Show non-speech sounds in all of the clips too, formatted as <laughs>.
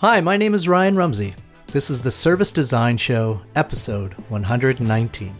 Hi, my name is Ryan Rumsey. This is the Service Design Show, episode 119.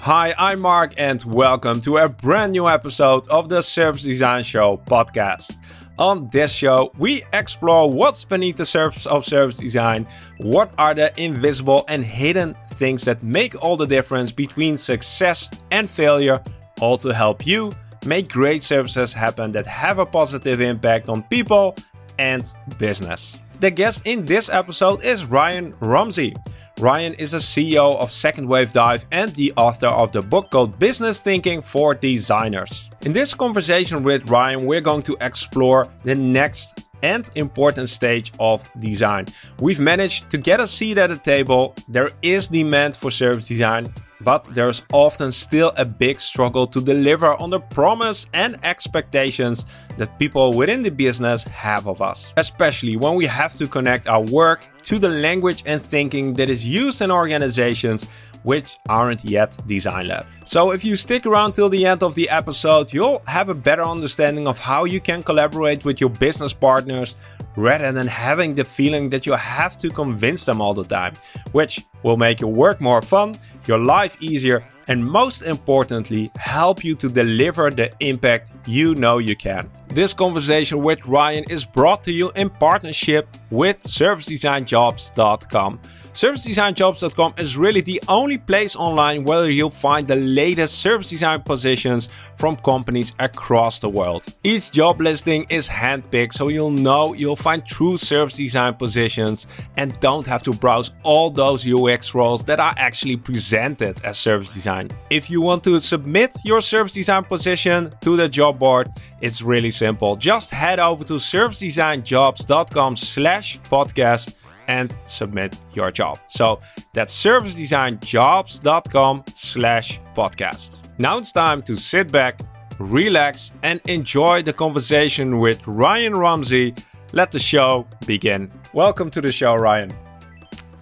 Hi, I'm Mark, and welcome to a brand new episode of the Service Design Show podcast. On this show, we explore what's beneath the surface of service design, what are the invisible and hidden things that make all the difference between success and failure, all to help you make great services happen that have a positive impact on people and business. The guest in this episode is Ryan Rumsey. Ryan is the CEO of Second Wave Dive and the author of the book called Business Thinking for Designers. In this conversation with Ryan, we're going to explore the next and important stage of design. We've managed to get a seat at the table. There is demand for service design, but there's often still a big struggle to deliver on the promise and expectations that people within the business have of us, especially when we have to connect our work to the language and thinking that is used in organizations which aren't yet design led. So if you stick around till the end of the episode, you'll have a better understanding of how you can collaborate with your business partners rather than having the feeling that you have to convince them all the time, which will make your work more fun, your life easier, and most importantly, help you to deliver the impact you know you can. This conversation with Ryan is brought to you in partnership with ServiceDesignJobs.com. ServiceDesignJobs.com is really the only place online where you'll find the latest service design positions from companies across the world. Each job listing is handpicked so you'll know you'll find true service design positions and don't have to browse all those UX roles that are actually presented as service design. If you want to submit your service design position to the job board, it's really simple. Just head over to servicedesignjobs.com slash podcast and submit your job. So that's servicedesignjobs.com slash podcast. Now it's time to sit back, relax, and enjoy the conversation with Ryan Rumsey. Let the show begin. Welcome to the show, Ryan.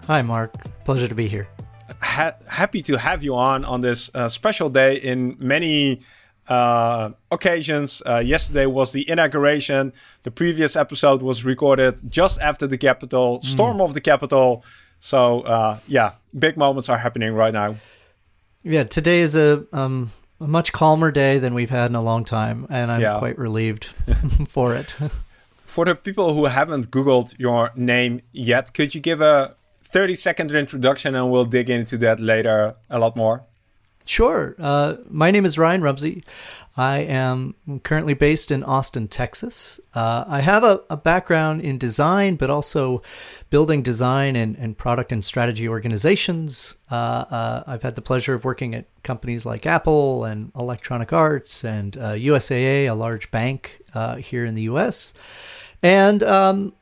Hi, Mark. Pleasure to be here. Ha- happy to have you on on this uh, special day in many uh, occasions. Uh, yesterday was the inauguration. The previous episode was recorded just after the Capitol, mm. storm of the Capitol. So, uh, yeah, big moments are happening right now. Yeah, today is a, um, a much calmer day than we've had in a long time, and I'm yeah. quite relieved <laughs> <laughs> for it. <laughs> for the people who haven't Googled your name yet, could you give a 30 second introduction and we'll dig into that later a lot more? Sure. Uh, my name is Ryan Rumsey. I am currently based in Austin, Texas. Uh, I have a, a, background in design, but also building design and, and product and strategy organizations. Uh, uh I've had the pleasure of working at companies like Apple and Electronic Arts and USAA, uh, a large bank uh, here in the US. And um,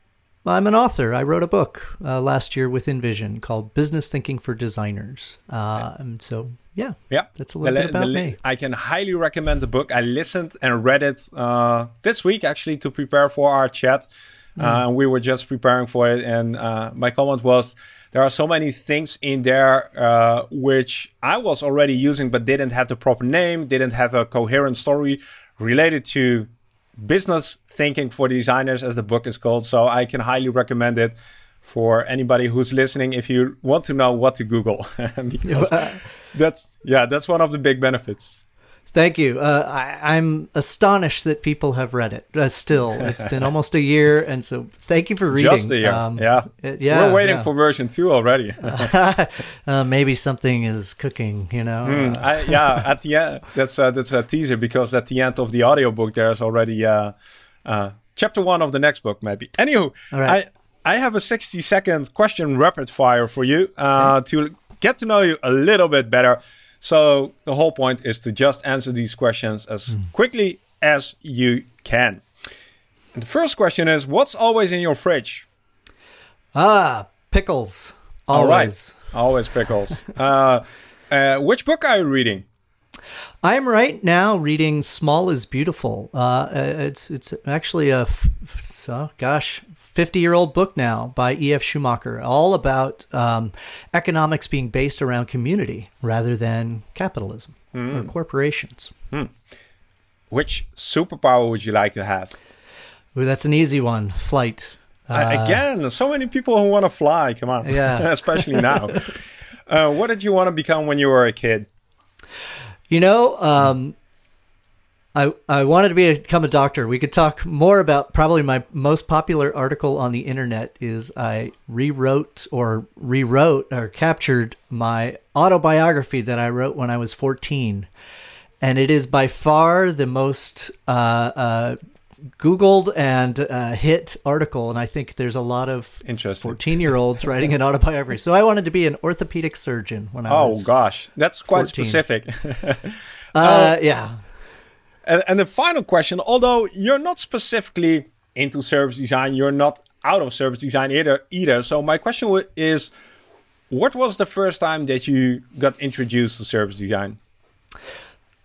I'm an author. I wrote a book last year with InVision called Business Thinking for Designers. and so yeah, yeah, that's a little the, bit about me. I can highly recommend the book. I listened and read it uh, this week actually to prepare for our chat. Mm. Uh, we were just preparing for it, and uh, my comment was there are so many things in there uh, which I was already using but didn't have the proper name, didn't have a coherent story related to business thinking for designers, as the book is called. So I can highly recommend it for anybody who's listening if you want to know what to Google. <laughs> because that's yeah, that's one of the big benefits. Thank you. Uh, I, am astonished that people have read it. Uh, still, it's been <laughs> almost a year, and so thank you for reading. Just a year. Um, yeah. It, yeah. We're waiting yeah. for version two already. <laughs> uh, maybe something is cooking. You know. Mm, I, yeah. At the end, that's uh, that's a teaser because at the end of the audiobook there's already uh, uh, chapter one of the next book. Maybe. Anywho, right. I have a 60 second question rapid fire for you okay. to get to know you a little bit better. So the whole point is to just answer these questions as mm. quickly as you can. And the first question is what's always in your fridge? Ah, pickles. Always. Always pickles. <laughs> uh, uh, which book are you reading? I'm right now reading "Small is Beautiful." Uh, it's it's actually a oh gosh 50 year old book now by E.F. Schumacher, all about um, economics being based around community rather than capitalism mm. or corporations. Mm. Which superpower would you like to have? Ooh, that's an easy one flight. Uh, Again, so many people who want to fly. Come on, yeah, <laughs> especially now. <laughs> uh, what did you want to become when you were a kid? You know, um, I I wanted to be become a doctor. We could talk more about probably my most popular article on the internet is I rewrote or rewrote or captured my autobiography that I wrote when I was 14. And it is by far the most uh, uh, Googled and uh, hit article, and I think there's a lot of fourteen-year-olds writing an autobiography. So I wanted to be an orthopedic surgeon when I oh, was. Oh gosh, that's quite 14. specific. <laughs> uh, yeah, and, and the final question, although you're not specifically into service design, you're not out of service design either. Either. So my question is, what was the first time that you got introduced to service design?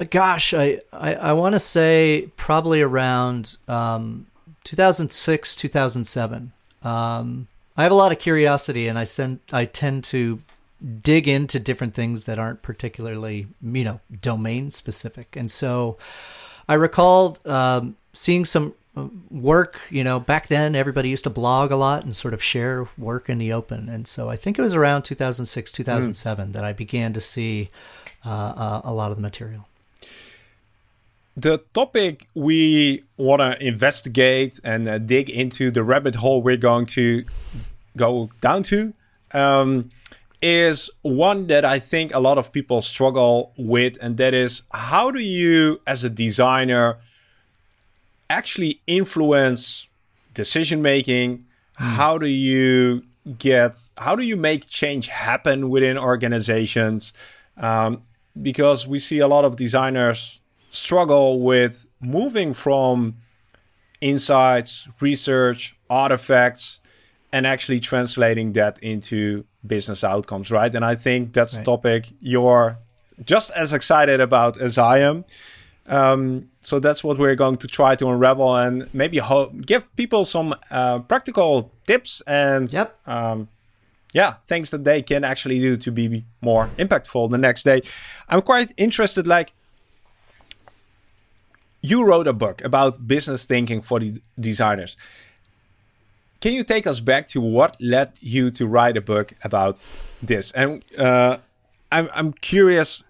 Gosh, I I, I want to say probably around um, 2006, 2007. Um, I have a lot of curiosity, and I send I tend to dig into different things that aren't particularly you know domain specific, and so I recalled um, seeing some uh, work. You know, back then everybody used to blog a lot and sort of share work in the open, and so I think it was around 2006, 2007 mm. that I began to see uh, uh, a lot of the material. The topic we want to investigate and uh, dig into the rabbit hole we're going to go down to um, is one that I think a lot of people struggle with, and that is how do you, as a designer, actually influence decision making? Mm. How do you get, how do you make change happen within organizations? Um, because we see a lot of designers struggle with moving from insights, research, artifacts, and actually translating that into business outcomes, right? And I think that's right. a topic you're just as excited about as I am. Um, so that's what we're going to try to unravel and maybe ho- give people some uh, practical tips and yep. um, yeah, things that they can actually do to be more impactful the next day. I'm quite interested, like you wrote a book about business thinking for the designers. Can you take us back to what led you to write a book about this? And uh, I'm I'm curious,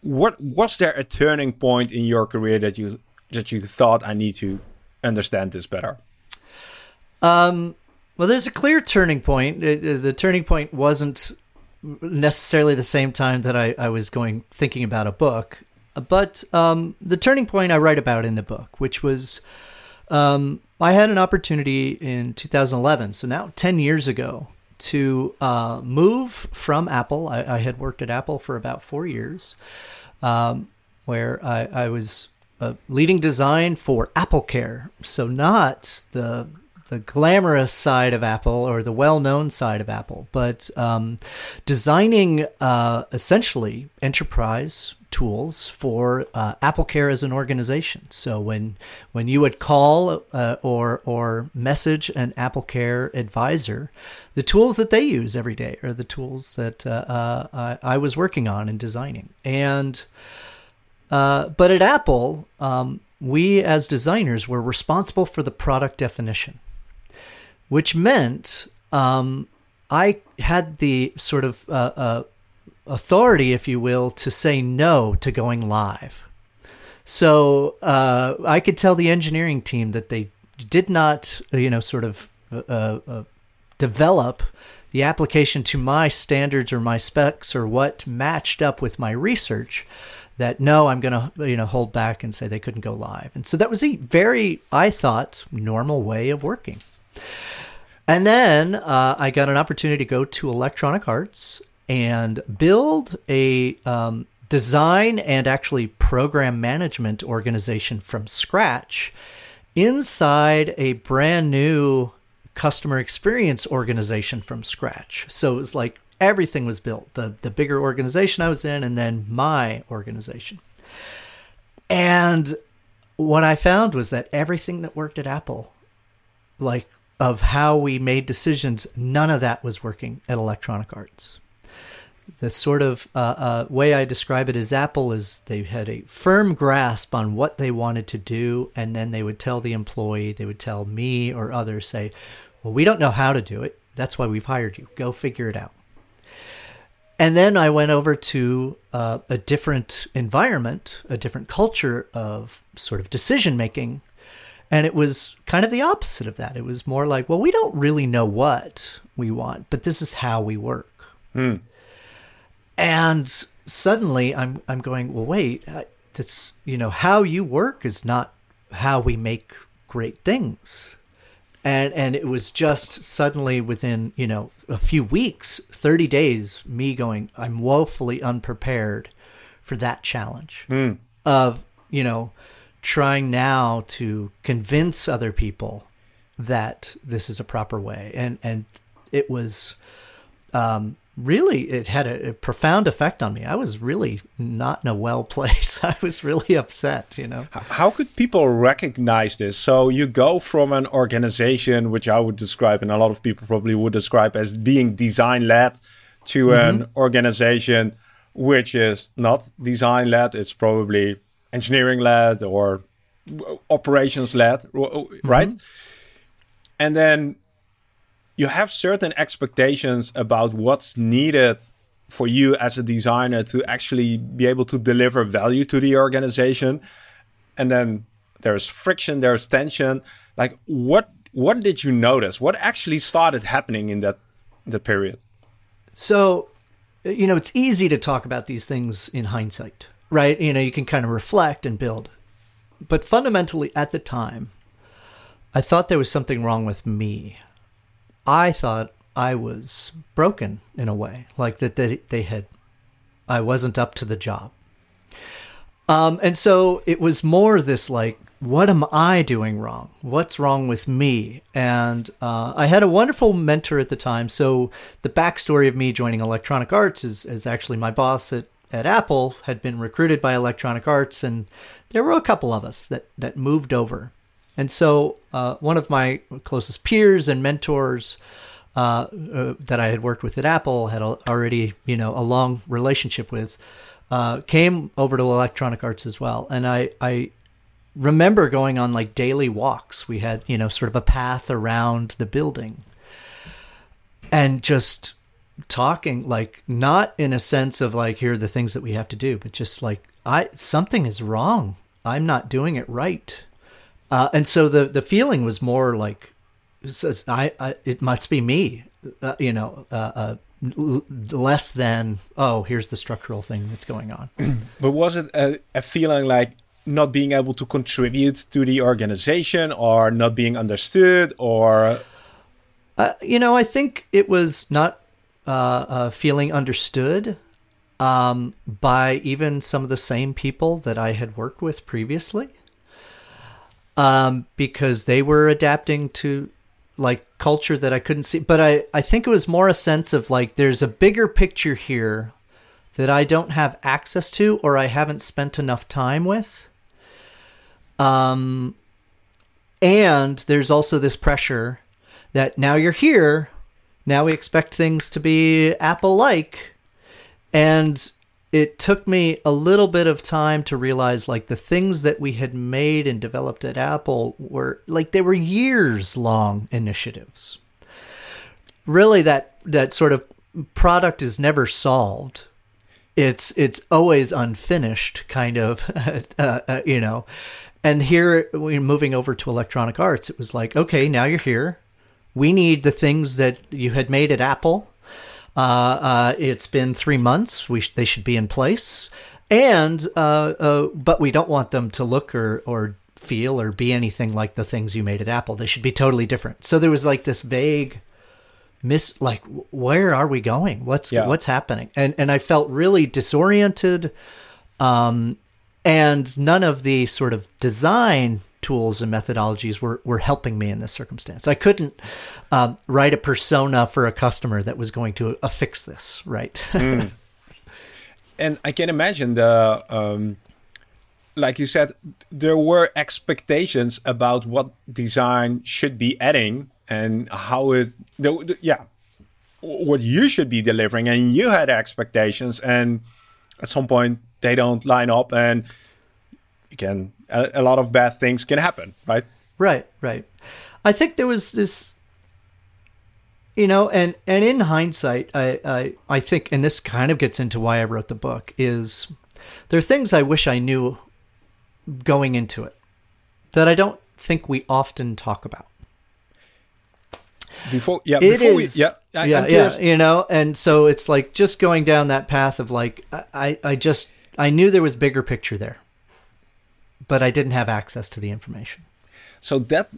what was there a turning point in your career that you that you thought I need to understand this better? Um, well, there's a clear turning point. the turning point wasn't necessarily the same time that I, I was going thinking about a book, but um, the turning point I write about in the book, which was um, I had an opportunity in 2011, so now 10 years ago, to uh, move from Apple. I, I, had worked at Apple for about four years, um, where I, I was uh, leading design for Apple Care. So not the the glamorous side of Apple or the well-known side of Apple, but um, designing uh, essentially enterprise tools for uh, Apple Care as an organization. So when when you would call uh, or or message an Apple Care advisor, the tools that they use every day are the tools that uh, uh I, I, was working on and designing. And uh, but at Apple, um, we as designers were responsible for the product definition, which meant um, I had the sort of uh, authority, if you will, to say no to going live. So uh, I could tell the engineering team that they did not, you know, sort of uh, uh, develop the application to my standards or my specs or what matched up with my research. That no, I'm going to, you know, hold back and say they couldn't go live. And so that was a very, I thought, normal way of working. And then uh, I got an opportunity to go to Electronic Arts and build a um, design and actually program management organization from scratch inside a brand new customer experience organization from scratch. So it was like everything was built the, the bigger organization I was in, and then my organization. And what I found was that everything that worked at Apple, like of how we made decisions, none of that was working at Electronic Arts the sort of uh, uh, way I describe it is Apple is they had a firm grasp on what they wanted to do, and then they would tell the employee, they would tell me or others, say, Well, we don't know how to do it. That's why we've hired you. Go figure it out. And then I went over to uh, a different environment, a different culture of sort of decision making. And it was kind of the opposite of that. It was more like, well, we don't really know what we want, but this is how we work. Hmm. And suddenly I'm, I'm going, well, wait, that's, you know, how you work is not how we make great things and and it was just suddenly within you know a few weeks 30 days me going i'm woefully unprepared for that challenge mm. of you know trying now to convince other people that this is a proper way and and it was um really it had a, a, profound effect on me. I was really not in a well <laughs> place. I was really upset you know? How could people recognize this? So you go from an organization which i would describe and a lot of people probably would describe as being design led to mm -hmm. an organization which is not design led it's probably engineering led or operations led right? Mm -hmm. and then you have certain expectations about what's needed for you as a designer to actually be able to deliver value to the organization. And then there's friction there's tension. Like what what did you notice? What actually started happening in that the period? So you know it's easy to talk about these things in hindsight right? You know you can kind of reflect and build. But fundamentally at the time i thought there was something wrong with me I thought I was broken in a way, like that they, they had, I wasn't up to the job. Um, and so it was more this like, what am I doing wrong? What's wrong with me? And uh, I had a wonderful mentor at the time. So the backstory of me joining Electronic Arts is, is actually my boss at, at Apple had been recruited by Electronic Arts, and there were a couple of us that, that moved over. And so, uh, one of my closest peers and mentors uh, uh, that I had worked with at Apple had already, you know, a long relationship with, uh, came over to Electronic Arts as well. And I, I remember going on like daily walks. We had, you know, sort of a path around the building, and just talking like not in a sense of like here are the things that we have to do, but just like I something is wrong. I'm not doing it right uh, and so the the feeling was more like, I, I it must be me, uh, you know, uh, uh less than oh here's the structural thing that's going on. <clears throat> but was it a, a feeling like not being able to contribute to the organization or not being understood or? Uh, you know, I think it was not uh, feeling understood um, by even some of the same people that I had worked with previously um, because they were adapting to like culture that I couldn't see. But I, I think it was more a sense of like there's a bigger picture here that I don't have access to or I haven't spent enough time with. Um, and there's also this pressure that now you're here, now we expect things to be Apple like. And it took me a little bit of time to realize like the things that we had made and developed at Apple were like they were years long initiatives. Really that that sort of product is never solved. It's it's always unfinished kind of <laughs> uh, uh, you know. And here we're moving over to Electronic Arts. It was like, okay, now you're here. We need the things that you had made at Apple it's been three months. We sh- they should be in place, and uh, uh, but we don't want them to look or or feel or be anything like the things you made at Apple. They should be totally different. So there was like this vague miss like where are we going what's yeah. what's happening and and i felt really disoriented um and none of the sort of design tools and methodologies were, were helping me in this circumstance. I couldn't um, write a persona for a customer that was going to affix this, right? <laughs> mm. And I can imagine the, um, like you said, there were expectations about what design should be adding and how it, the, the, yeah, what you should be delivering, and you had expectations, and at some point they don't line up, and you can a, a lot of bad things can happen, right? Right, right. I think there was this you know, and and in hindsight, I, I I think, and this kind of gets into why I wrote the book is there are things I wish I knew going into it that I don't think we often talk about. Before, yeah, It before is- we, yeah, I, yeah, yeah, you know, and so it's like just going down that path of like I, I just I knew there was bigger picture there, but I didn't have access to the information. So that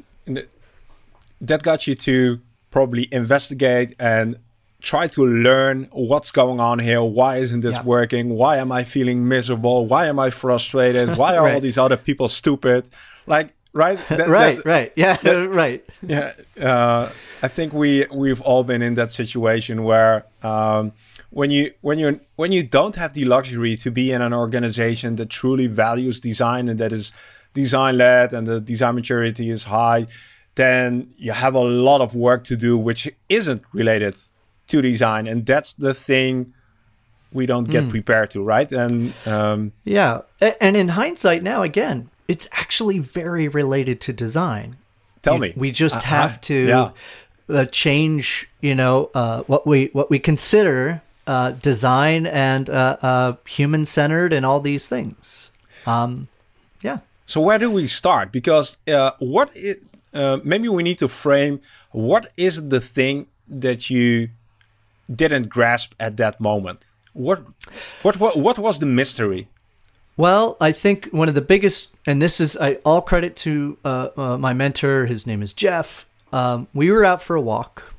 that got you to probably investigate and try to learn what's going on here. Why isn't this Yeah. working? Why am I feeling miserable? Why am I frustrated? Why are <laughs> all these other people stupid? Like, right? <laughs> That- right, that- right, yeah, <laughs> right. yeah, uh, I think we we've all been in that situation where um, when you when you when you don't have the luxury to be in an organization that truly values design and that is design led and the design maturity is high, then you have a lot of work to do which isn't related to design, and that's the thing we don't get prepared to, right? And um, Yeah, and in hindsight, now again, it's actually very related to design. tell You- me, we just Uh, have to yeah. uh, change, you know, uh, what we what we consider uh, design and uh, uh, human centered and all these things. Um, yeah. So where do we start? Because uh, what i uh, maybe we need to frame what is the thing that you didn't grasp at that moment. What what what, what was the mystery? Well, I think one of the biggest, and this is I, all credit to uh, uh, my mentor. His name is Jeff. Um, we were out for a walk,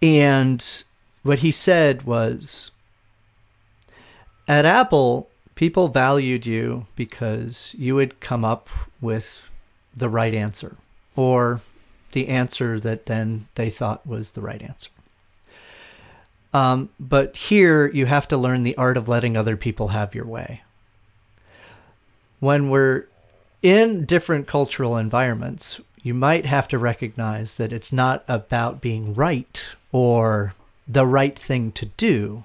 and what he said was, "At Apple, people valued you because you would come up with the right answer, or the answer that then they thought was the right answer." Um, but here, you have to learn the art of letting other people have your way when we're in different cultural environments, you might have to recognize that it's not about being right or the right thing to do.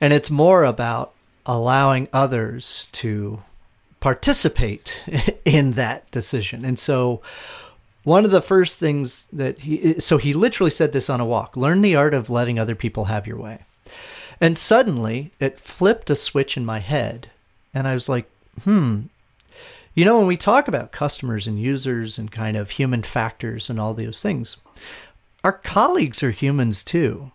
And it's more about allowing others to participate <laughs> in that decision. And so, one of the first things that he, so he literally said this on a walk learn the art of letting other people have your way. And suddenly it flipped a switch in my head. And I was like, hmm. You know, when we talk about customers and users and kind of human factors and all those things, our colleagues are humans too.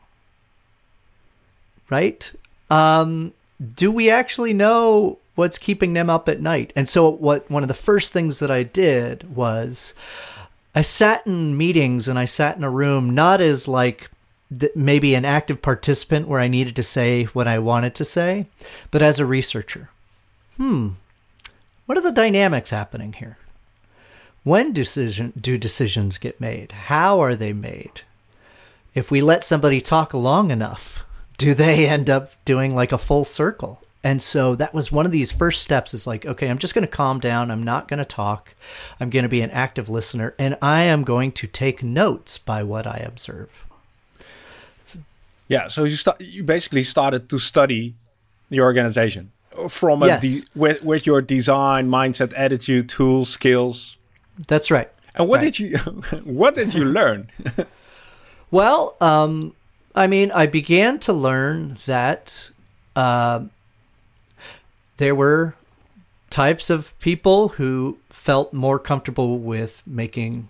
Right? Um, do we actually know what's keeping them up at night? And so, what one of the first things that I did was I sat in meetings and I sat in a room not as like th- maybe an active participant where I needed to say what I wanted to say, but as a researcher. Hmm, what are the dynamics happening here? When decision do decisions get made? How are they made? If we let somebody talk long enough, do they end up doing like a full circle? And so that was one of these first steps is like, okay, I'm just going to calm down. I'm not going to talk. I'm going to be an active listener and I am going to take notes by what I observe. Yeah, so you sta- you basically started to study the organization from a Yes. de- with with your design mindset, attitude, tools, skills. That's right. And what Right. did you <laughs> what did you learn? <laughs> Well, um, I mean, I began to learn that uh, there were types of people who felt more comfortable with making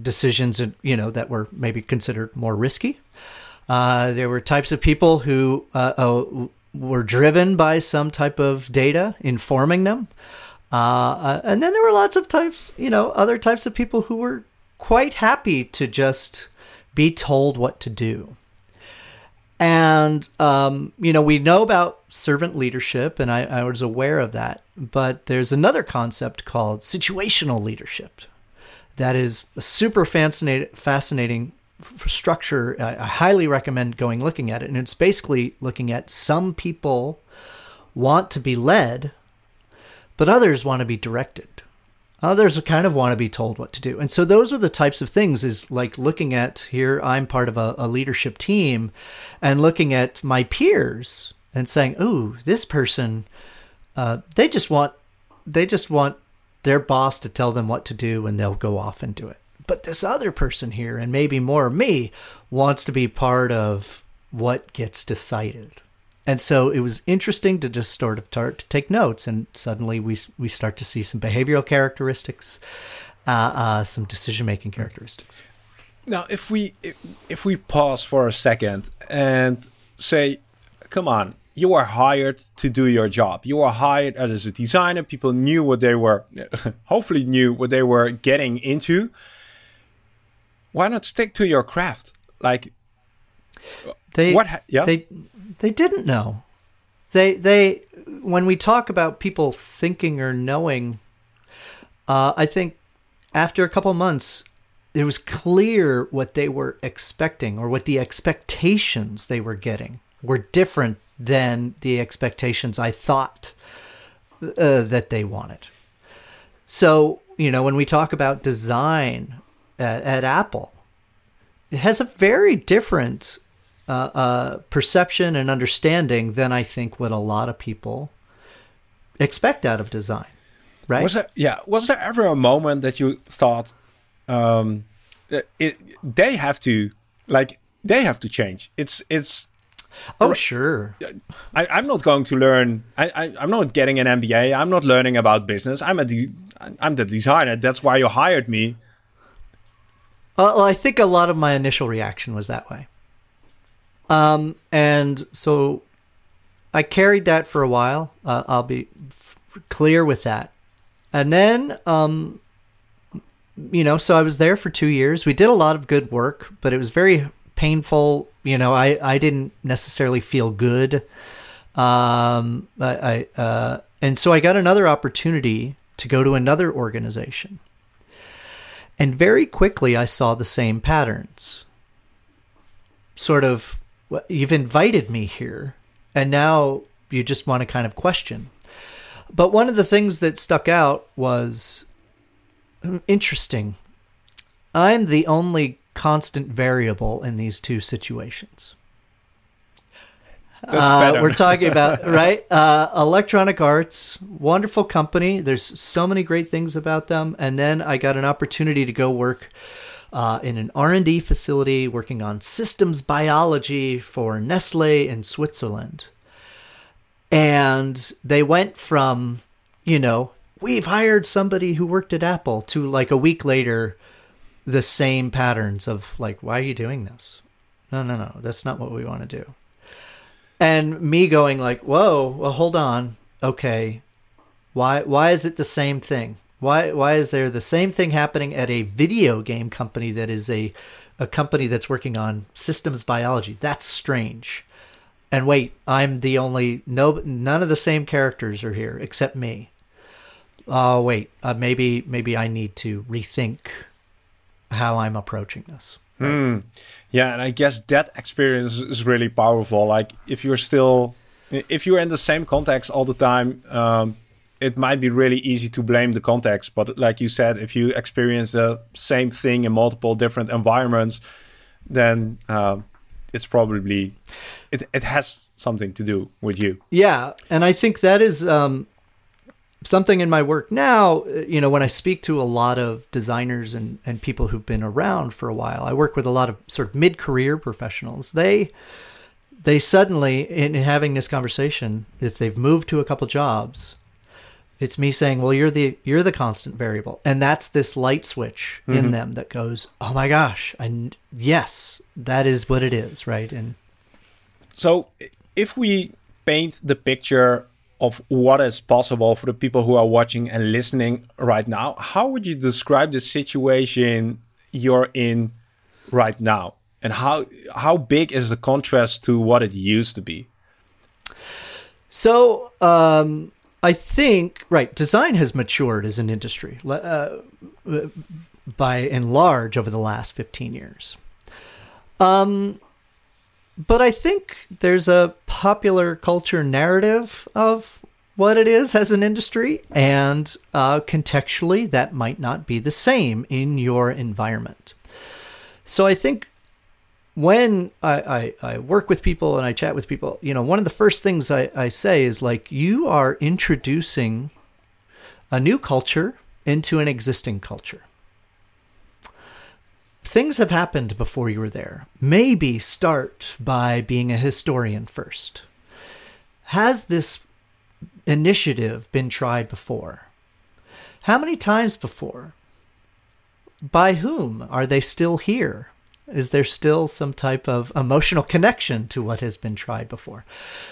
decisions, and you know, that were maybe considered more risky. Uh, there were types of people who uh, uh, were driven by some type of data informing them. Uh, uh, and then there were lots of types, you know, other types of people who were quite happy to just be told what to do. And, um, you know, we know about servant leadership, and I, I was aware of that. But there's another concept called situational leadership that is a super fascinating, fascinating structure. I, I highly recommend going looking at it. And it's basically looking at some people want to be led, but others want to be directed. Others kind of want to be told what to do. And so those are the types of things is like looking at here, I'm part of a, a leadership team and looking at my peers and saying, oh, this person, uh, they just want, they just want their boss to tell them what to do and they'll go off and do it. but this other person here, and maybe more me, wants to be part of what gets decided. And so it was interesting to just sort of start to take notes, and suddenly we we start to see some behavioral characteristics, uh, uh, some decision making characteristics. Now, if we if, we pause for a second and say, "Come on, you are hired to do your job. You are hired as a designer. People knew what they were, <laughs> hopefully knew what they were getting into. Why not stick to your craft? Like, they, what? Yeah, they they didn't know. They they when we talk about people thinking or knowing, uh, I think after a couple months, it was clear what they were expecting or what the expectations they were getting were different than the expectations I thought uh, that they wanted. So, you know, when we talk about design at, at Apple, it has a very different uh, uh, perception and understanding than I think what a lot of people expect out of design. Right? Was there, yeah. Was there ever a moment that you thought um, it, they have to like they have to change? It's it's Oh, sure. I, am not going to learn. I, am not getting an MBA. I'm not learning about business. I'm a de- I'm the designer. That's why you hired me. Well, I think a lot of my initial reaction was that way. Um, and so I carried that for a while. Uh, I'll be f- clear with that. And then, um, you know, so I was there for two years. We did a lot of good work, but it was very painful. You know, I, I didn't necessarily feel good. Um, I, I uh, and so I got another opportunity to go to another organization. And very quickly, I saw the same patterns. Sort of, you've invited me here, and now you just want to kind of question. But one of the things that stuck out was hmm, interesting. I'm the only constant variable in these two situations. Uh, we're talking about <laughs> right uh, electronic arts wonderful company there's so many great things about them and then i got an opportunity to go work uh, in an r&d facility working on systems biology for nestle in switzerland and they went from you know we've hired somebody who worked at apple to like a week later the same patterns of like, why are you doing this? No, no, no, that's not what we want to do. And me going like, whoa, well, hold on, okay, why why is it the same thing? Why why is there the same thing happening at a video game company that is a a company that's working on systems biology? That's strange. And wait, I'm the only no none of the same characters are here except me. Oh wait, uh, maybe maybe I need to rethink how I'm approaching this. Mm. Yeah, and I guess that experience is really powerful. Like if you're still, if you're in the same context all the time, um, it might be really easy to blame the context. But like you said, if you experience the same thing in multiple different environments, then um, it's probably it, it has something to do with you. Yeah, and I think that is um, something in my work now, uh, you know, when I speak to a lot of designers and, and people who've been around for a while, I work with a lot of sort of mid career professionals. They they suddenly in having this conversation, if they've moved to a couple jobs, it's me saying, "Well, you're the you're the constant variable," and that's this light switch mm-hmm. in them that goes, "Oh my gosh, and yes, that is what it is, right?" And so, if we paint the picture of what is possible for the people who are watching and listening right now, how would you describe the situation you're in right now? And how how big is the contrast to what it used to be? So um, I think right, design has matured as an industry uh, by and large over the last fifteen years. Um, but I think there's a popular culture narrative of what it is as an industry, and uh, contextually, that might not be the same in your environment. So I think when I, I, I, work with people and I chat with people, you know, one of the first things I, I say is like, you are introducing a new culture into an existing culture. things have happened before you were there. Maybe start by being a historian first. Has this initiative been tried before? How many times before? By whom? Are they still here? Is there still some type of emotional connection to what has been tried before?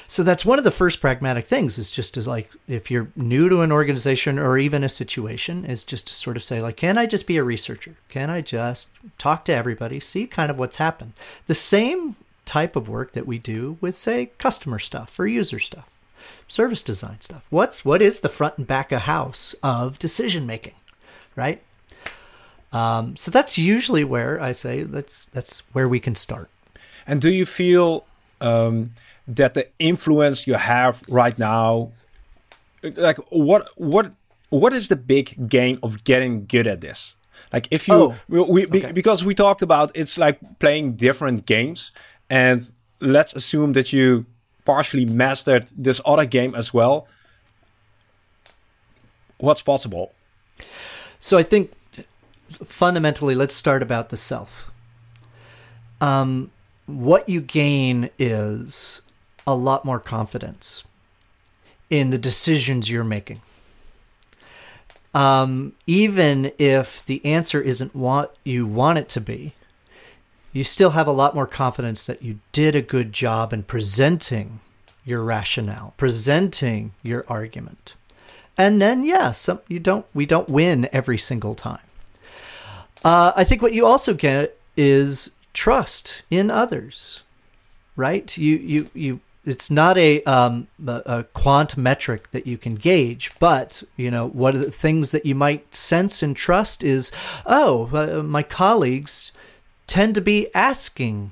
So that's one of the first pragmatic things is just to like, if you're new to an organization or even a situation, is just to sort of say, like, can I just be a researcher? Can I just talk to everybody, see kind of what's happened? The same type of work that we do with, say, customer stuff or user stuff, service design stuff. What's what is the front and back of house of decision making, right? Um, so that's usually where I say that's that's where we can start. And do you feel um, that the influence you have right now, like what what what is the big gain of getting good at this? Like if you oh, we, we okay. because we talked about it's like playing different games, and let's assume that you partially mastered this other game as well. What's possible? So I think fundamentally, let's start about the self. Um, what you gain is a lot more confidence in the decisions you're making. Um, even if the answer isn't what you want it to be, you still have a lot more confidence that you did a good job in presenting your rationale, presenting your argument. And then, yes, yeah, you don't. We don't win every single time. Uh, I think what you also get is trust in others, right? You you you. It's not a, um, a, a quant metric that you can gauge, but you know what are the things that you might sense and trust is, oh, uh, my colleagues tend to be asking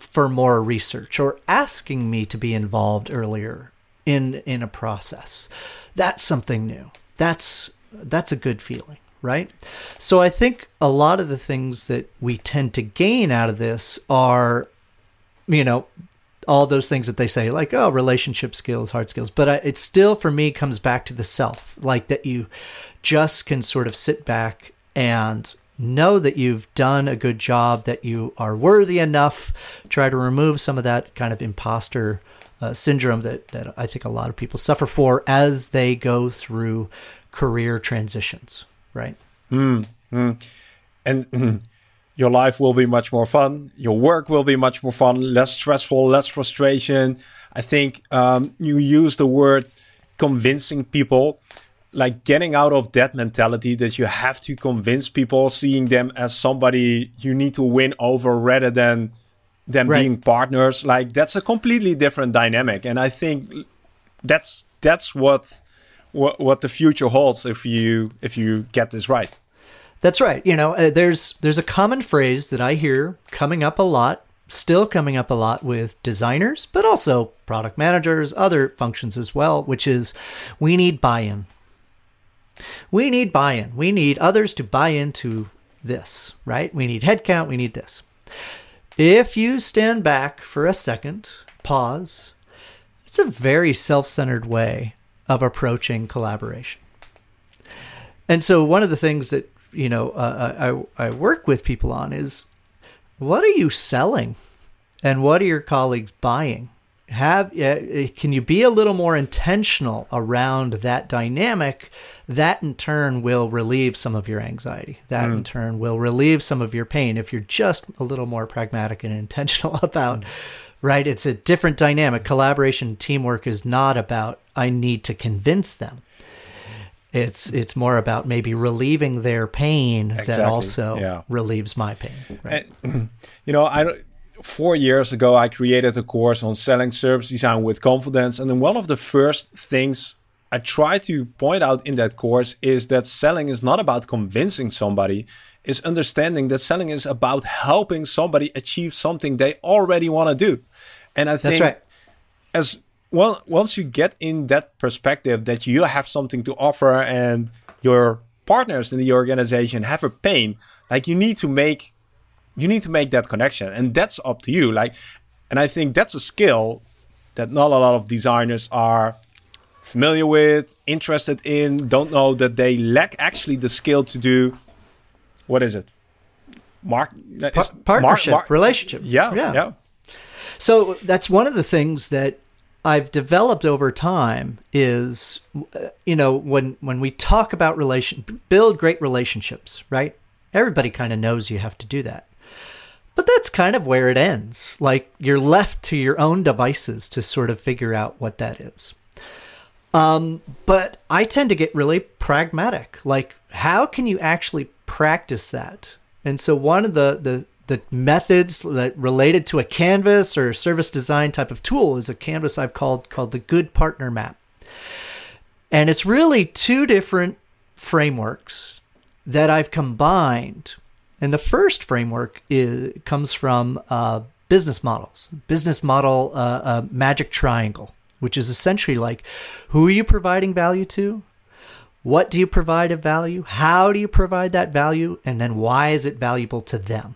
for more research or asking me to be involved earlier in in a process. That's something new. That's that's a good feeling right? So I think a lot of the things that we tend to gain out of this are, you know, all those things that they say, like, oh, relationship skills, hard skills. But I, it still, for me, comes back to the self, like that you just can sort of sit back and know that you've done a good job, that you are worthy enough, try to remove some of that kind of imposter uh, syndrome that, that I think a lot of people suffer for as they go through career transitions right? Mm, mm. And mm, <clears throat> your life will be much more fun. Your work will be much more fun, less stressful, less frustration. I think um, you use the word convincing people, like getting out of that mentality that you have to convince people, seeing them as somebody you need to win over rather than them right. being partners. Like that's a completely different dynamic, and I think that's that's what what, what the future holds if you if you get this right. That's right. You know, uh, there's there's a common phrase that I hear coming up a lot, still coming up a lot with designers, but also product managers, other functions as well, which is we need buy-in. We need buy-in. We need others to buy into this, right? We need headcount, we need this. If you stand back for a second, pause, it's a very self-centered way of approaching collaboration. And so one of the things that you know uh, I, I work with people on is what are you selling and what are your colleagues buying have uh, can you be a little more intentional around that dynamic that in turn will relieve some of your anxiety that mm. in turn will relieve some of your pain if you're just a little more pragmatic and intentional <laughs> about mm right? It's a different dynamic. Collaboration, teamwork is not about I need to convince them. It's it's more about maybe relieving their pain exactly. that also yeah. relieves my pain. Right? And, <clears throat> you know, I four years ago I created a course on selling service design with confidence, and then one of the first things I try to point out in that course is that selling is not about convincing somebody is understanding that selling is about helping somebody achieve something they already want to do. And I think right. as well, once you get in that perspective that you have something to offer and your partners in the organization have a pain, like you need to make you need to make that connection and that's up to you. Like and I think that's a skill that not a lot of designers are familiar with, interested in, don't know that they lack actually the skill to do what is it? Mark, Pa- partnership, relationship. Yeah, Yeah. yeah, So that's one of the things that I've developed over time is you know when when we talk about relation build great relationships, right? Everybody kind of knows you have to do that. But that's kind of where it ends. Like you're left to your own devices to sort of figure out what that is. Um, but I tend to get really pragmatic. Like, how can you actually practice that? And so one of the the the methods that related to a canvas or service design type of tool is a canvas I've called called the good partner map. And it's really two different frameworks that I've combined. And the first framework is, comes from uh, business models, business model uh, uh, magic triangle, which is essentially like who are you providing value to? What do you provide of value? How do you provide that value? And then why is it valuable to them?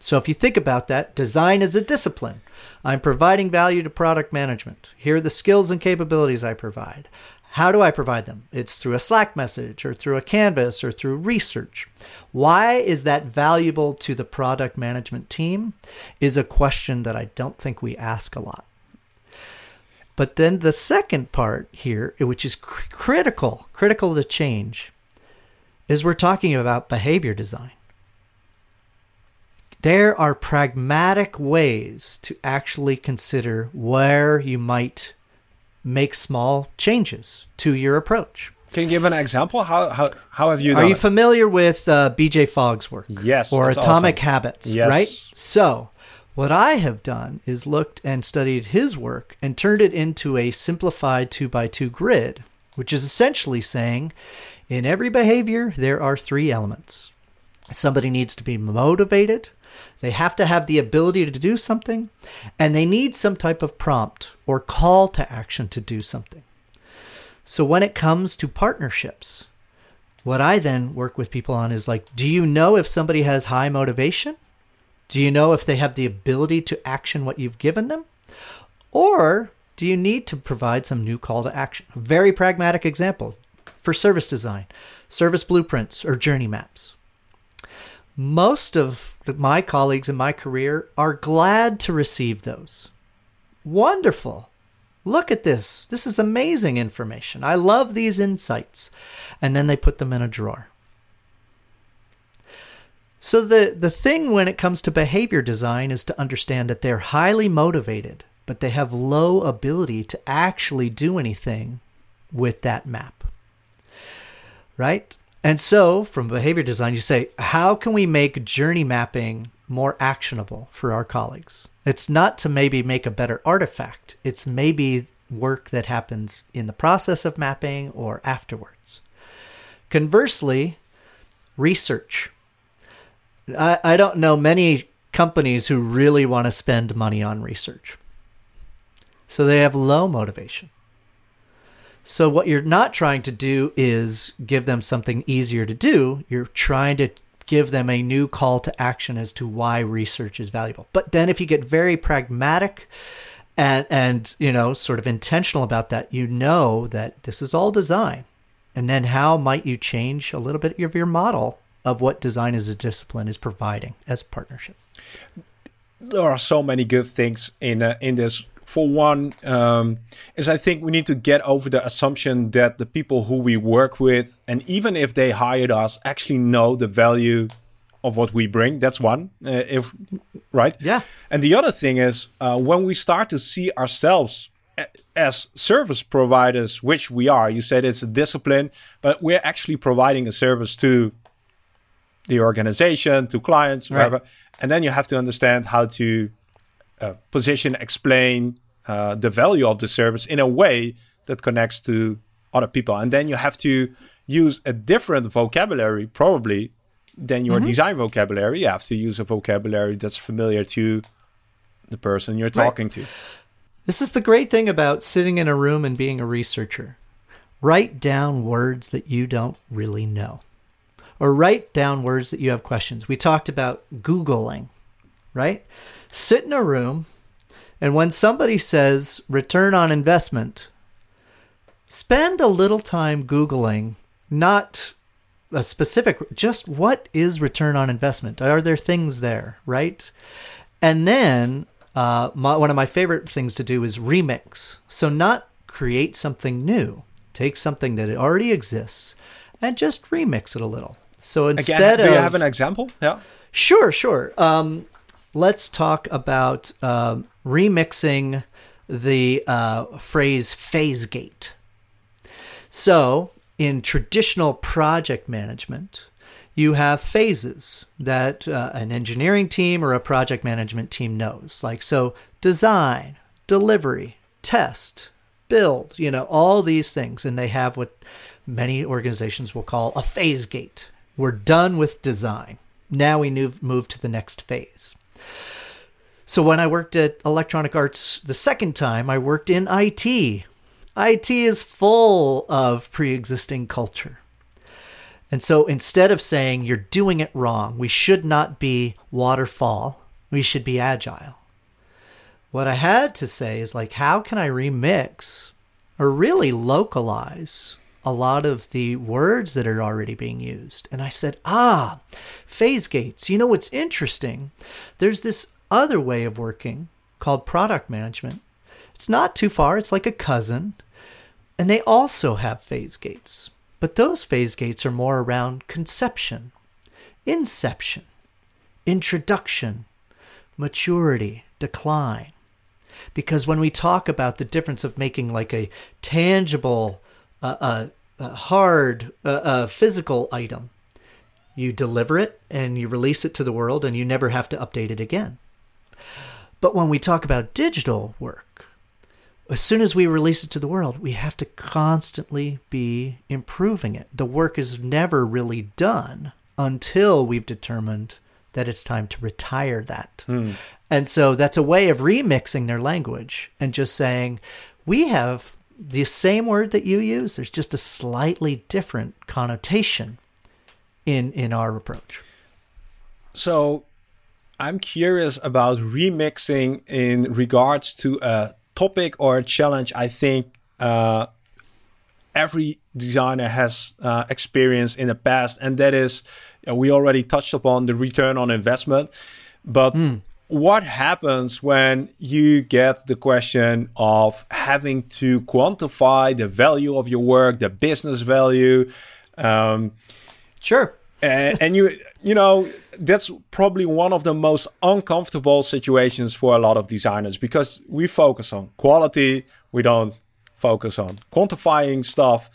So if you think about that, design is a discipline. I'm providing value to product management. Here are the skills and capabilities I provide. How do I provide them? It's through a Slack message or through a canvas or through research. Why is that valuable to the product management team? Is a question that I don't think we ask a lot. But then the second part here, which is cr- critical, critical to change, is we're talking about behavior design. There are pragmatic ways to actually consider where you might make small changes to your approach. Can you give an example? How how how have you Are you it? familiar with uh, BJ Fogg's work? Yes, Or Atomic awesome. Habits, Yes. right? So, what I have done is looked and studied his work and turned it into a simplified two by two grid, which is essentially saying in every behavior, there are three elements. Somebody needs to be motivated, they have to have the ability to do something, and they need some type of prompt or call to action to do something. So when it comes to partnerships, what I then work with people on is like, do you know if somebody has high motivation? Do you know if they have the ability to action what you've given them? Or do you need to provide some new call to action? A very pragmatic example for service design, service blueprints, or journey maps. Most of my colleagues in my career are glad to receive those. Wonderful. Look at this. This is amazing information. I love these insights. And then they put them in a drawer. So the the thing when it comes to behavior design is to understand that they're highly motivated, but they have low ability to actually do anything with that map. Right? And so from behavior design you say, how can we make journey mapping more actionable for our colleagues? It's not to maybe make a better artifact. It's maybe work that happens in the process of mapping or afterwards. Conversely, research. I, I don't know many companies who really want to spend money on research. So they have low motivation. So what you're not trying to do is give them something easier to do. You're trying to give them a new call to action as to why research is valuable. But then if you get very pragmatic and and you know sort of intentional about that, you know that this is all design. And then how might you change a little bit of your model of what design as a discipline is providing as a partnership? there are so many good things in uh, in this. For one, um, is I think we need to get over the assumption that the people who we work with, and even if they hired us, actually know the value of what we bring. That's one. Uh, if right, Yeah. And the other thing is uh, when we start to see ourselves as service providers, which we are. You said it's a discipline, but we're actually providing a service to the organization, to clients, Right. whatever. And then you have to understand how to uh, position, explain uh, the value of the service in a way that connects to other people. And then you have to use a different vocabulary, probably, than your design vocabulary. You have to use a vocabulary that's familiar to the person you're Right. talking to. This is the great thing about sitting in a room and being a researcher. Write down words that you don't really know, or write down words that you have questions. We talked about Googling, right? Sit in a room, and when somebody says return on investment, spend a little time Googling, not a specific, just what is return on investment? Are there things there, right? And then uh, my, one of my favorite things to do is remix. So not create something new, take something that already exists and just remix it a little. So instead Again, do of, you have an example? Yeah. Sure, sure. Um, let's talk about um, remixing the uh, phrase phase gate. So, in traditional project management, you have phases that uh, an engineering team or a project management team knows. Like, so design, delivery, test, build, you know, all these things. And they have what many organizations will call a phase gate. We're done with design. Now we move to the next phase. So when I worked at Electronic Arts the second time, I worked in IT. IT is full of pre existing culture. And so instead of saying you're doing it wrong, we should not be waterfall, we should be agile. What I had to say is like, how can I remix or really localize a lot of the words that are already being used? And I said, ah, phase gates. You know what's interesting? There's this other way of working called product management. It's not too far, it's like a cousin. And they also have phase gates. But those phase gates are more around conception, inception, introduction, maturity, decline. Because when we talk about the difference of making like a tangible, uh, uh, uh, hard, uh, physical item, you deliver it and you release it to the world and you never have to update it again. But when we talk about digital work, as soon as we release it to the world, we have to constantly be improving it. The work is never really done until we've determined that it's time to retire that. Hmm. And so that's a way of remixing their language and just saying, we have the same word that you use, there's just a slightly different connotation in in our approach. So I'm curious about remixing in regards to a topic or a challenge I think uh, every designer has uh, experienced in the past, and that is uh, we already touched upon the return on investment. But mm. What happens when you get the question of having to quantify the value of your work, the business value? Um, sure. and, and you you know that's probably one of the most uncomfortable situations for a lot of designers because we focus on quality we don't focus on quantifying stuff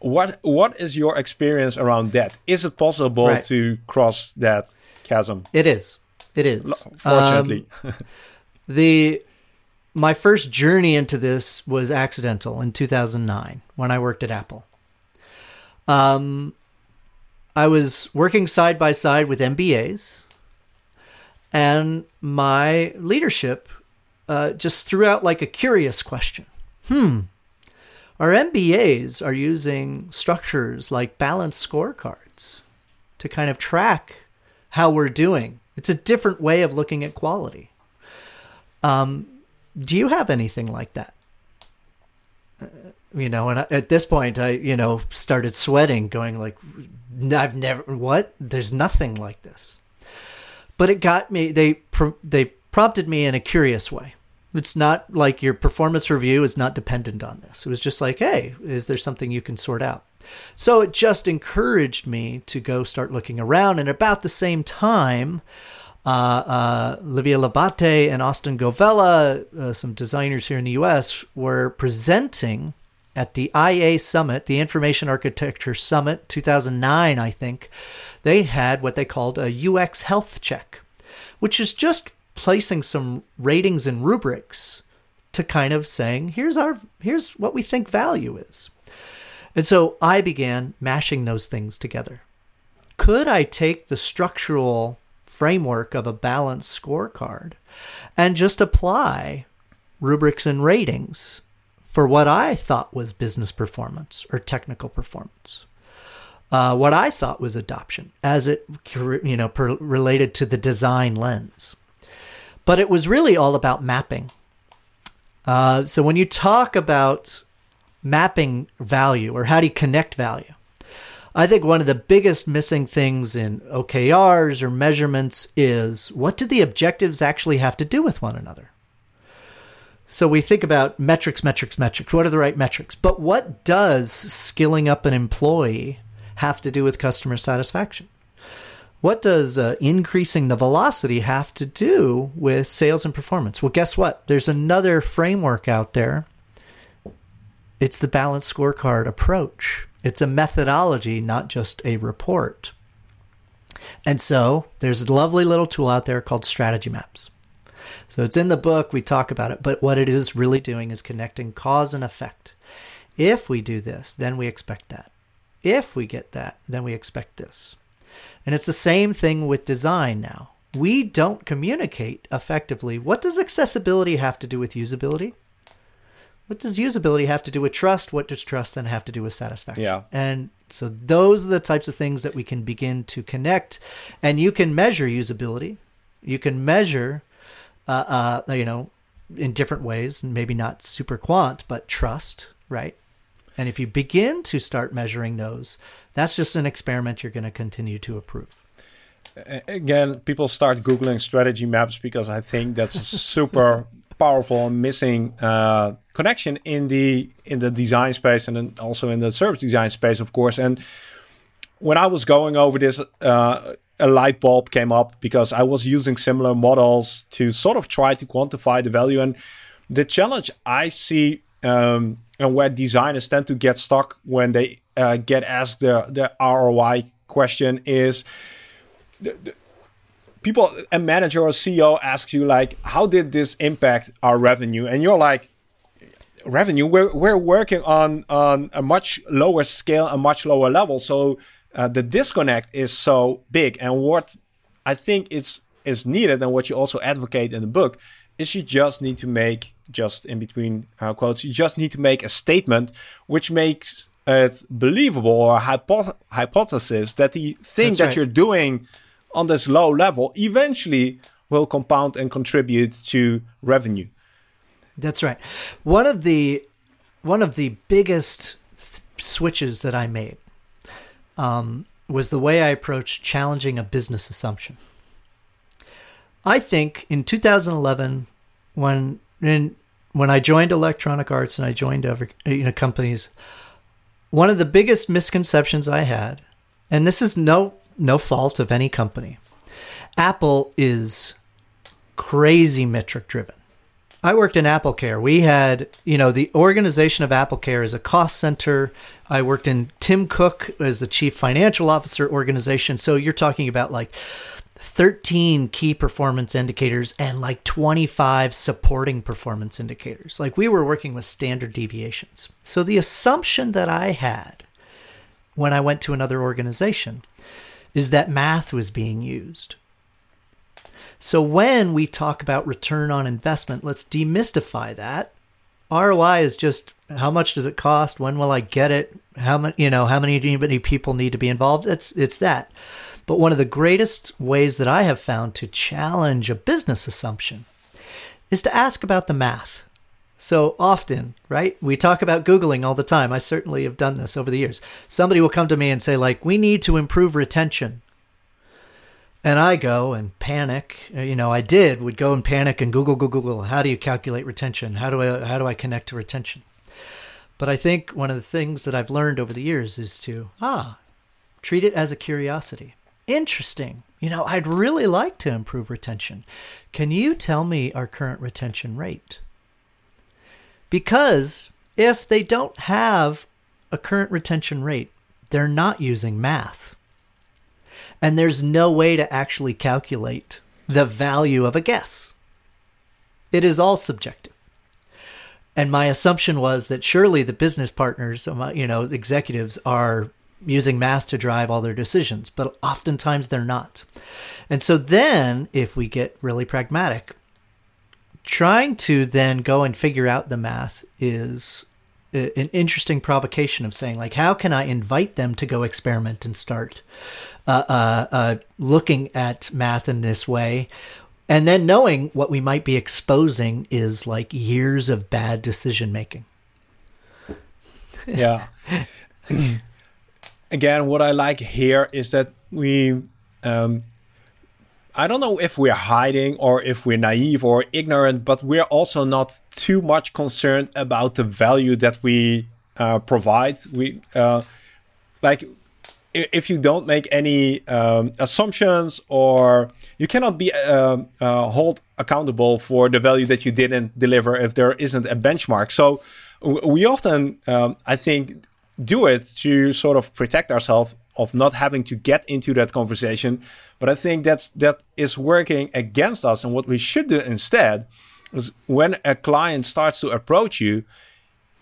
what what is your experience around that is it possible right. to cross that chasm it is it is fortunately um, the my first journey into this was accidental in 2009 when i worked at apple um I was working side by side with MBAs, and my leadership uh, just threw out like a curious question. Hmm, our MBAs are using structures like balanced scorecards to kind of track how we're doing. It's a different way of looking at quality. Um, do you have anything like that? you know and I, at this point i you know started sweating going like i've never what? There's nothing like this. But it got me they they prompted me in a curious way. It's not like your performance review is not dependent on this. It was just like hey is there something you can sort out so it just encouraged me to go start looking around and about the same time uh, uh, Livia Labate and Austin Govella, uh, some designers here in the US, were presenting at the IA Summit, the Information Architecture Summit 2009, I think, they had what they called a UX health check, which is just placing some ratings and rubrics to kind of saying, here's our here's what we think value is. And so I began mashing those things together. Could I take the structural framework of a balanced scorecard and just apply rubrics and ratings for what I thought was business performance or technical performance. Uh, what I thought was adoption, as it you know per, related to the design lens, but it was really all about mapping. Uh, so when you talk about mapping value or how do you connect value, I think one of the biggest missing things in OKRs or measurements is what do the objectives actually have to do with one another? So we think about metrics, metrics, metrics. What are the right metrics? But what does skilling up an employee have to do with customer satisfaction? What does uh, increasing the velocity have to do with sales and performance? Well, guess what? There's another framework out there. It's the balanced scorecard approach. It's a methodology, not just a report. And so there's a lovely little tool out there called Strategy Maps. So it's in the book, we talk about it, but what it is really doing is connecting cause and effect. If we do this, then we expect that. If we get that, then we expect this. And it's the same thing with design now. We don't communicate effectively. What does accessibility have to do with usability? What does usability have to do with trust? What does trust then have to do with satisfaction? Yeah. And so those are the types of things that we can begin to connect. And you can measure usability. You can measure, uh, uh, you know, in different ways, maybe not super quant, but trust, right? And if you begin to start measuring those, that's just an experiment you're going to continue to approve. Again, people start Googling strategy maps because I think that's a super <laughs> powerful and missing uh, connection in the in the design space and then also in the service design space, of course. And when I was going over this, uh, a light bulb came up because I was using similar models to sort of try to quantify the value. And the challenge I see um, and where designers tend to get stuck when they uh, get asked the, the ROI question is the, the people, a manager or CEO asks you like, how did this impact our revenue? And you're like, revenue, we're, we're working on, on a much lower scale, a much lower level. So uh, the disconnect is so big. And what I think it's is needed and what you also advocate in the book is you just need to make just in between uh, quotes you just need to make a statement which makes it believable or hypo- hypothesis that the thing That's that right. you're doing on this low level eventually will compound and contribute to revenue That's right. One of the one of the biggest th- switches that I made um, was the way I approached challenging a business assumption. I think in 2011, when in, when I joined Electronic Arts and I joined other you know companies, one of the biggest misconceptions I had, and this is no no fault of any company, Apple is crazy metric driven. I worked in Apple Care. We had, you know, the organization of Apple Care is a cost center. I worked in Tim Cook as the chief financial officer organization. So you're talking about like 13 key performance indicators and like 25 supporting performance indicators. Like we were working with standard deviations. So the assumption that I had when I went to another organization is that math was being used. So when we talk about return on investment, let's demystify that. ROI is just how much does it cost? When will I get it? How many, you know, how many, many people need to be involved? It's it's that. But one of the greatest ways that I have found to challenge a business assumption is to ask about the math. So often, right? We talk about Googling all the time. I certainly have done this over the years. Somebody will come to me and say, like, we need to improve retention. And I go and panic. Uh, You know, I did would go and panic and Google, Google, Google. How do you calculate retention? How do I how do I connect to retention? But I think one of the things that I've learned over the years is to ah, treat it as a curiosity. Interesting. You know, I'd really like to improve retention. Can you tell me our current retention rate? Because if they don't have a current retention rate, they're not using math. And there's no way to actually calculate the value of a guess. It is all subjective. And my assumption was that surely the business partners, um, uh, you know, executives are using math to drive all their decisions, but oftentimes they're not. And so then, if we get really pragmatic, trying to then go and figure out the math is an interesting provocation of saying, like, how can I invite them to go experiment and start uh, uh, uh, looking at math in this way? And then knowing what we might be exposing is like years of bad decision making. <laughs> yeah <clears throat> again, what I like here is that we. Um, I don't know if we're hiding or if we're naive or ignorant, but we're also not too much concerned about the value that we uh, provide. We uh, like if you don't make any um, assumptions or you cannot be um, uh, hold accountable for the value that you didn't deliver if there isn't a benchmark. So we often, um, I think, do it to sort of protect ourselves of not having to get into that conversation. But I think that's that is working against us. And what we should do instead is when a client starts to approach you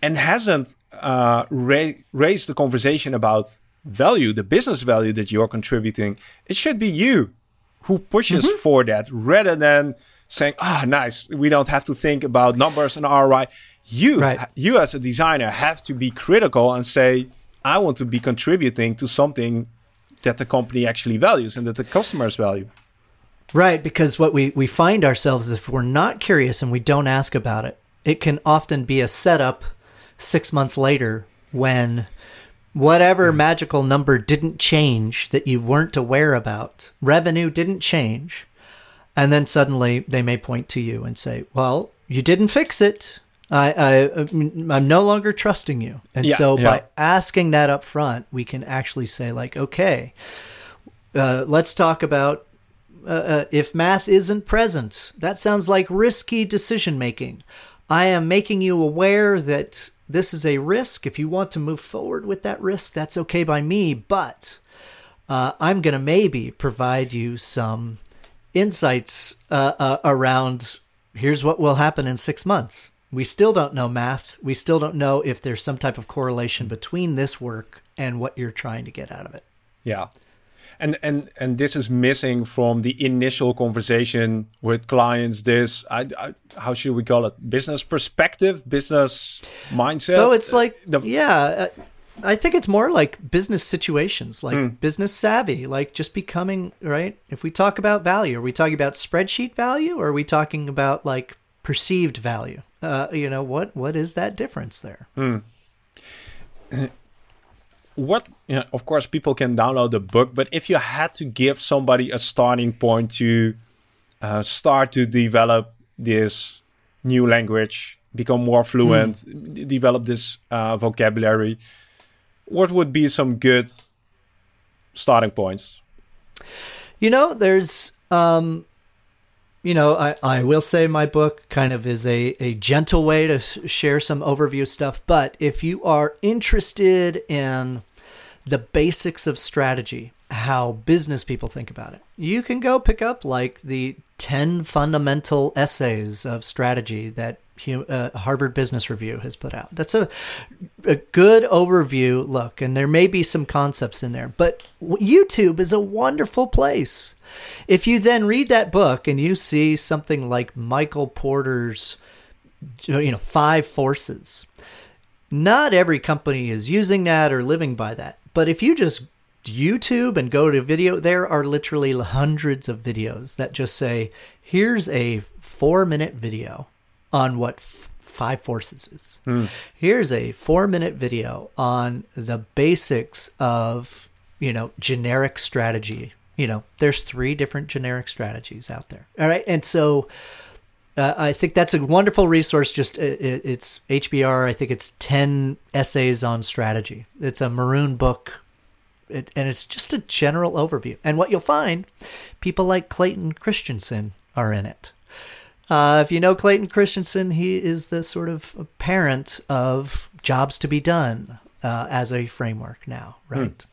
and hasn't uh, ra- raised the conversation about value, the business value that you're contributing, it should be you who pushes mm-hmm. for that rather than saying, "Ah, oh, nice, we don't have to think about numbers and ROI." You, right. you as a designer, have to be critical and say, "I want to be contributing to something that the company actually values and that the customers value." Right, because what we we find ourselves if we're not curious and we don't ask about it, it can often be a setup six months later when whatever mm-hmm. magical number didn't change that you weren't aware about, revenue didn't change, and then suddenly they may point to you and say, "Well, you didn't fix it. I, I I'm no longer trusting you." And yeah, so yeah. by asking that up front, we can actually say like, "Okay, uh, let's talk about." Uh, uh, if math isn't present, that sounds like risky decision making. I am making you aware that this is a risk. If you want to move forward with that risk, that's okay by me. But uh, I'm going to maybe provide you some insights uh, uh, around here's what will happen in six months. We still don't know math. We still don't know if there's some type of correlation between this work and what you're trying to get out of it. Yeah and and and this is missing from the initial conversation with clients this I, I, how should we call it business perspective business mindset so it's like the, yeah uh, I think it's more like business situations, like mm. business savvy, like just becoming right. If we talk about value, are we talking about spreadsheet value, or are we talking about like perceived value? Uh, you know what? What is that difference there? Mm what you know, of course people can download the book but if you had to give somebody a starting point to uh, start to develop this new language become more fluent mm. d- develop this uh, vocabulary what would be some good starting points you know there's um, you know, I, I will say my book kind of is a, a gentle way to share some overview stuff. But if you are interested in the basics of strategy, how business people think about it, you can go pick up like the 10 fundamental essays of strategy that uh, Harvard Business Review has put out. That's a, a good overview look, and there may be some concepts in there, but YouTube is a wonderful place if you then read that book and you see something like Michael Porter's, you know, five forces, not every company is using that or living by that. But if you just YouTube and go to video, there are literally hundreds of videos that just say, here's a four minute video on what f- five forces is. Mm. Here's a four minute video on the basics of, you know, generic strategy you know, there's three different generic strategies out there. All right. And so uh, I think that's a wonderful resource. Just it, it's HBR. I think it's 10 essays on strategy. It's a maroon book. It, and it's just a general overview. And what you'll find, people like Clayton Christensen are in it. Uh, if you know Clayton Christensen, he is the sort of parent of jobs to be done uh, as a framework now, right?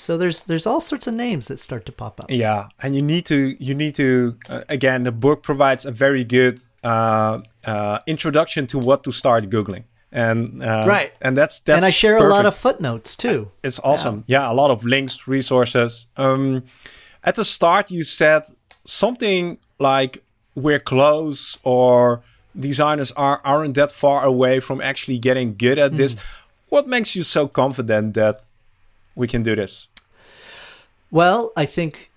So there's there's all sorts of names that start to pop up. Yeah, and you need to you need to uh, again the book provides a very good uh, uh, introduction to what to start googling. And uh, right, and that's that's and I share perfect. a lot of footnotes too. It's awesome. Yeah, yeah a lot of links, resources. Um, at the start, you said something like "we're close" or designers are aren't that far away from actually getting good at mm. this. What makes you so confident that we can do this? Well, I think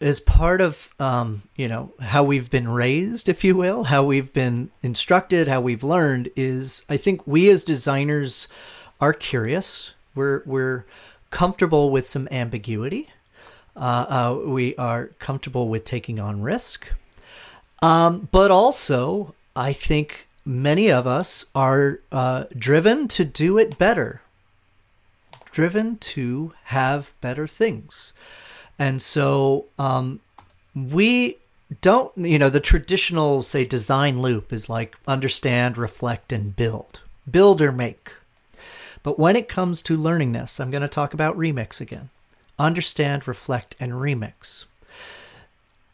as part of um, you know how we've been raised, if you will, how we've been instructed, how we've learned is I think we as designers are curious We're we're comfortable with some ambiguity. Uh, uh, we are comfortable with taking on risk. Um, but also, I think many of us are uh, driven to do it better, driven to have better things. And so um, we don't, you know, the traditional, say, design loop is like understand, reflect, and build, build or make. But when it comes to learning this, I'm going to talk about remix again. Understand, reflect, and remix.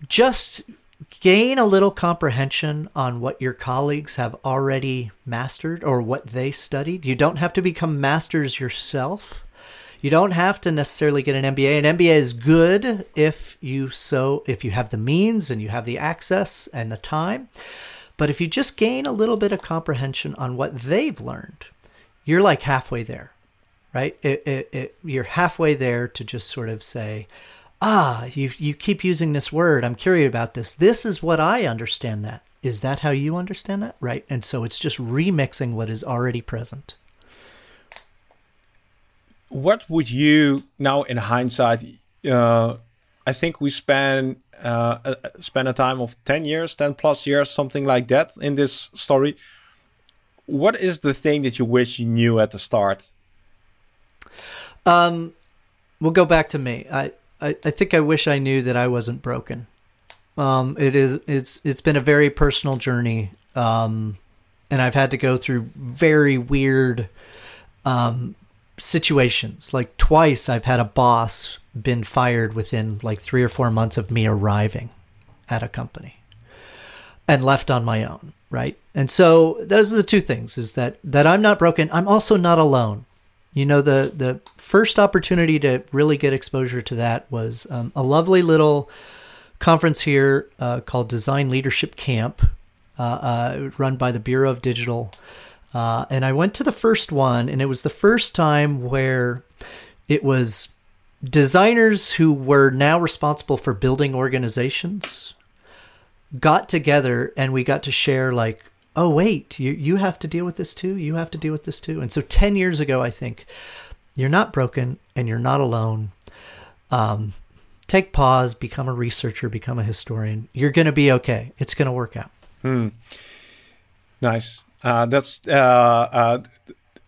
Just gain a little comprehension on what your colleagues have already mastered or what they studied. You don't have to become masters yourself. You don't have to necessarily get an MBA. An MBA is good if you so if you have the means and you have the access and the time. But if you just gain a little bit of comprehension on what they've learned, you're like halfway there, right? It, it, it, you're halfway there to just sort of say, ah, you, you keep using this word. I'm curious about this. This is what I understand that. Is that how you understand that? Right. And so it's just remixing what is already present. What would you now, in hindsight, uh, I think we spent uh, uh, spend a time of 10 years, 10 plus years, something like that in this story what is the thing that you wish you knew at the start? Um, we'll go back to me. I, I, I think I wish I knew that I wasn't broken. Um, it is it's it's been a very personal journey, um, and I've had to go through very weird um, situations. Like twice, I've had a boss been fired within like three or four months of me arriving at a company, and left on my own right? And so those are the two things is that that I'm not broken, I'm also not alone. You know, the the first opportunity to really get exposure to that was um, a lovely little conference here uh, called Design Leadership Camp, uh, uh, run by the Bureau of Digital. Uh, and I went to the first one, and it was the first time where it was designers who were now responsible for building organizations got together and we got to share like oh wait you you have to deal with this too you have to deal with this too. And so 10 years ago i think you're not broken and you're not alone. Um, take pause become a researcher become a historian. You're going to be okay. It's going to work out. Hmm. nice that's uh, uh,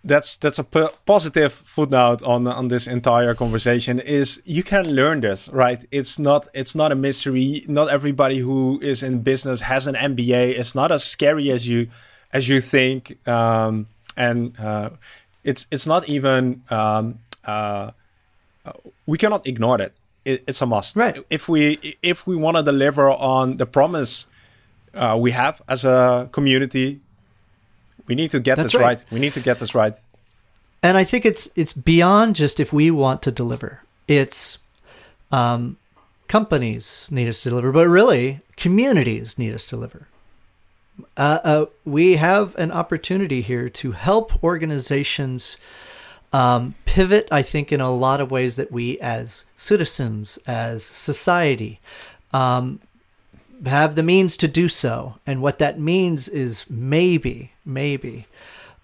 that's that's a positive footnote on on this entire conversation is you can learn this right? It's not it's not a mystery. Not everybody who is in business has an mba it's not as scary as you as you think. Um, and uh, it's it's not even um, uh, we cannot ignore it. it. it's a must. Right. If we if we want to deliver on the promise uh, we have as a community we need to get That's this right. right. We need to get this right. And I think it's it's beyond just if we want to deliver. It's um, companies need us to deliver, but really communities need us to deliver. Uh, uh, we have an opportunity here to help organizations um, pivot, I think, in a lot of ways that we as citizens, as society, um, have the means to do so. And what that means is maybe, maybe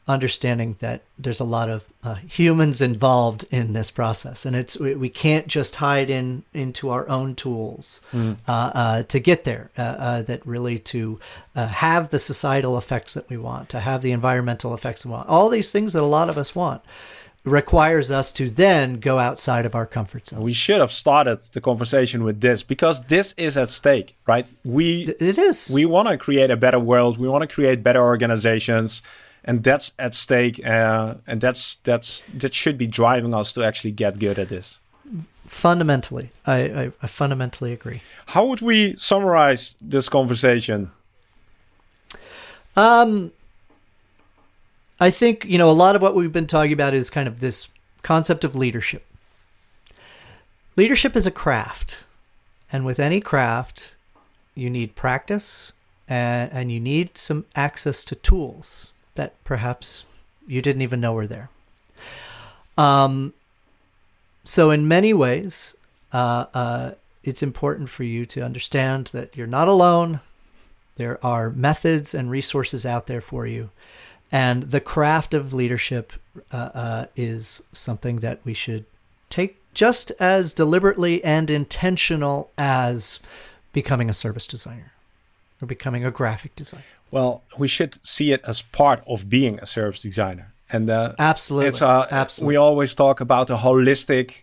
understanding that there's a lot of uh, humans involved in this process and it's we, we, can't just hide in into our own tools mm. uh, uh, to get there uh, uh, that really to uh, have the societal effects that we want to have the environmental effects we want all these things that a lot of us want requires us to then go outside of our comfort zone. We should have started the conversation with this because this is at stake, right? We it is. We want to create a better world. We want to create better organizations, and that's at stake. Uh, and that's that's that should be driving us to actually get good at this. Fundamentally, I, I, I fundamentally agree. How would we summarize this conversation? Um, I think, you know, a lot of what we've been talking about is kind of this concept of leadership. Leadership is a craft. And with any craft, you need practice and, and you need some access to tools that perhaps you didn't even know were there. Um, so, in many ways, uh, uh, it's important for you to understand that you're not alone. There are methods and resources out there for you And the craft of leadership uh, uh, is something that we should take just as deliberately and intentional as becoming a service designer or becoming a graphic designer. Well, we should see it as part of being a service designer. And uh, absolutely, it's uh, absolutely. We always talk about a holistic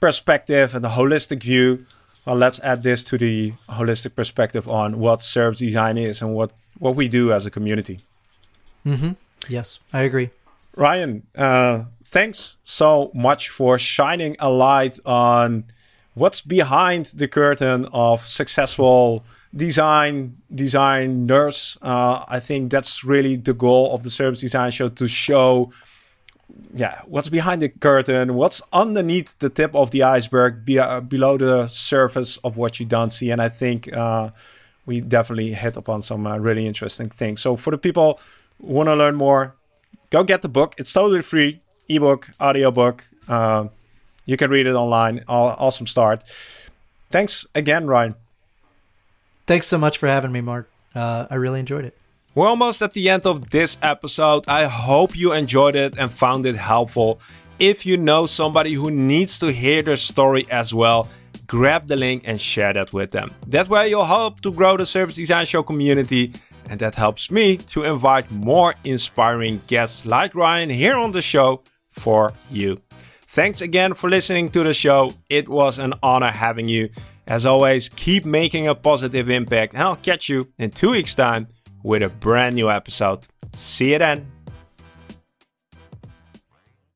perspective and a holistic view. Well, let's add this to the holistic perspective on what service design is and what what we do as a community. Mm-hmm. Yes, I agree. Ryan, uh, thanks so much for shining a light on what's behind the curtain of successful design designers. Uh, I think that's really the goal of the Service Design Show to show, yeah, what's behind the curtain, what's underneath the tip of the iceberg, be, uh, below the surface of what you don't see. And I think uh, we definitely hit upon some uh, really interesting things. So for the people want to learn more, go get the book. It's totally free, ebook, audiobook. Uh, you can read it online. Awesome start. Thanks again, Ryan. Thanks so much for having me, Mark. Uh, I really enjoyed it. We're almost at the end of this episode. I hope you enjoyed it and found it helpful. If you know somebody who needs to hear their story as well, grab the link and share that with them. That way, you'll help to grow the Service Design Show community, and that helps me to invite more inspiring guests like Ryan here on the show for you. Thanks again for listening to the show. It was an honor having you. As always, keep making a positive impact, and I'll catch you in two weeks' time with a brand new episode. See you then.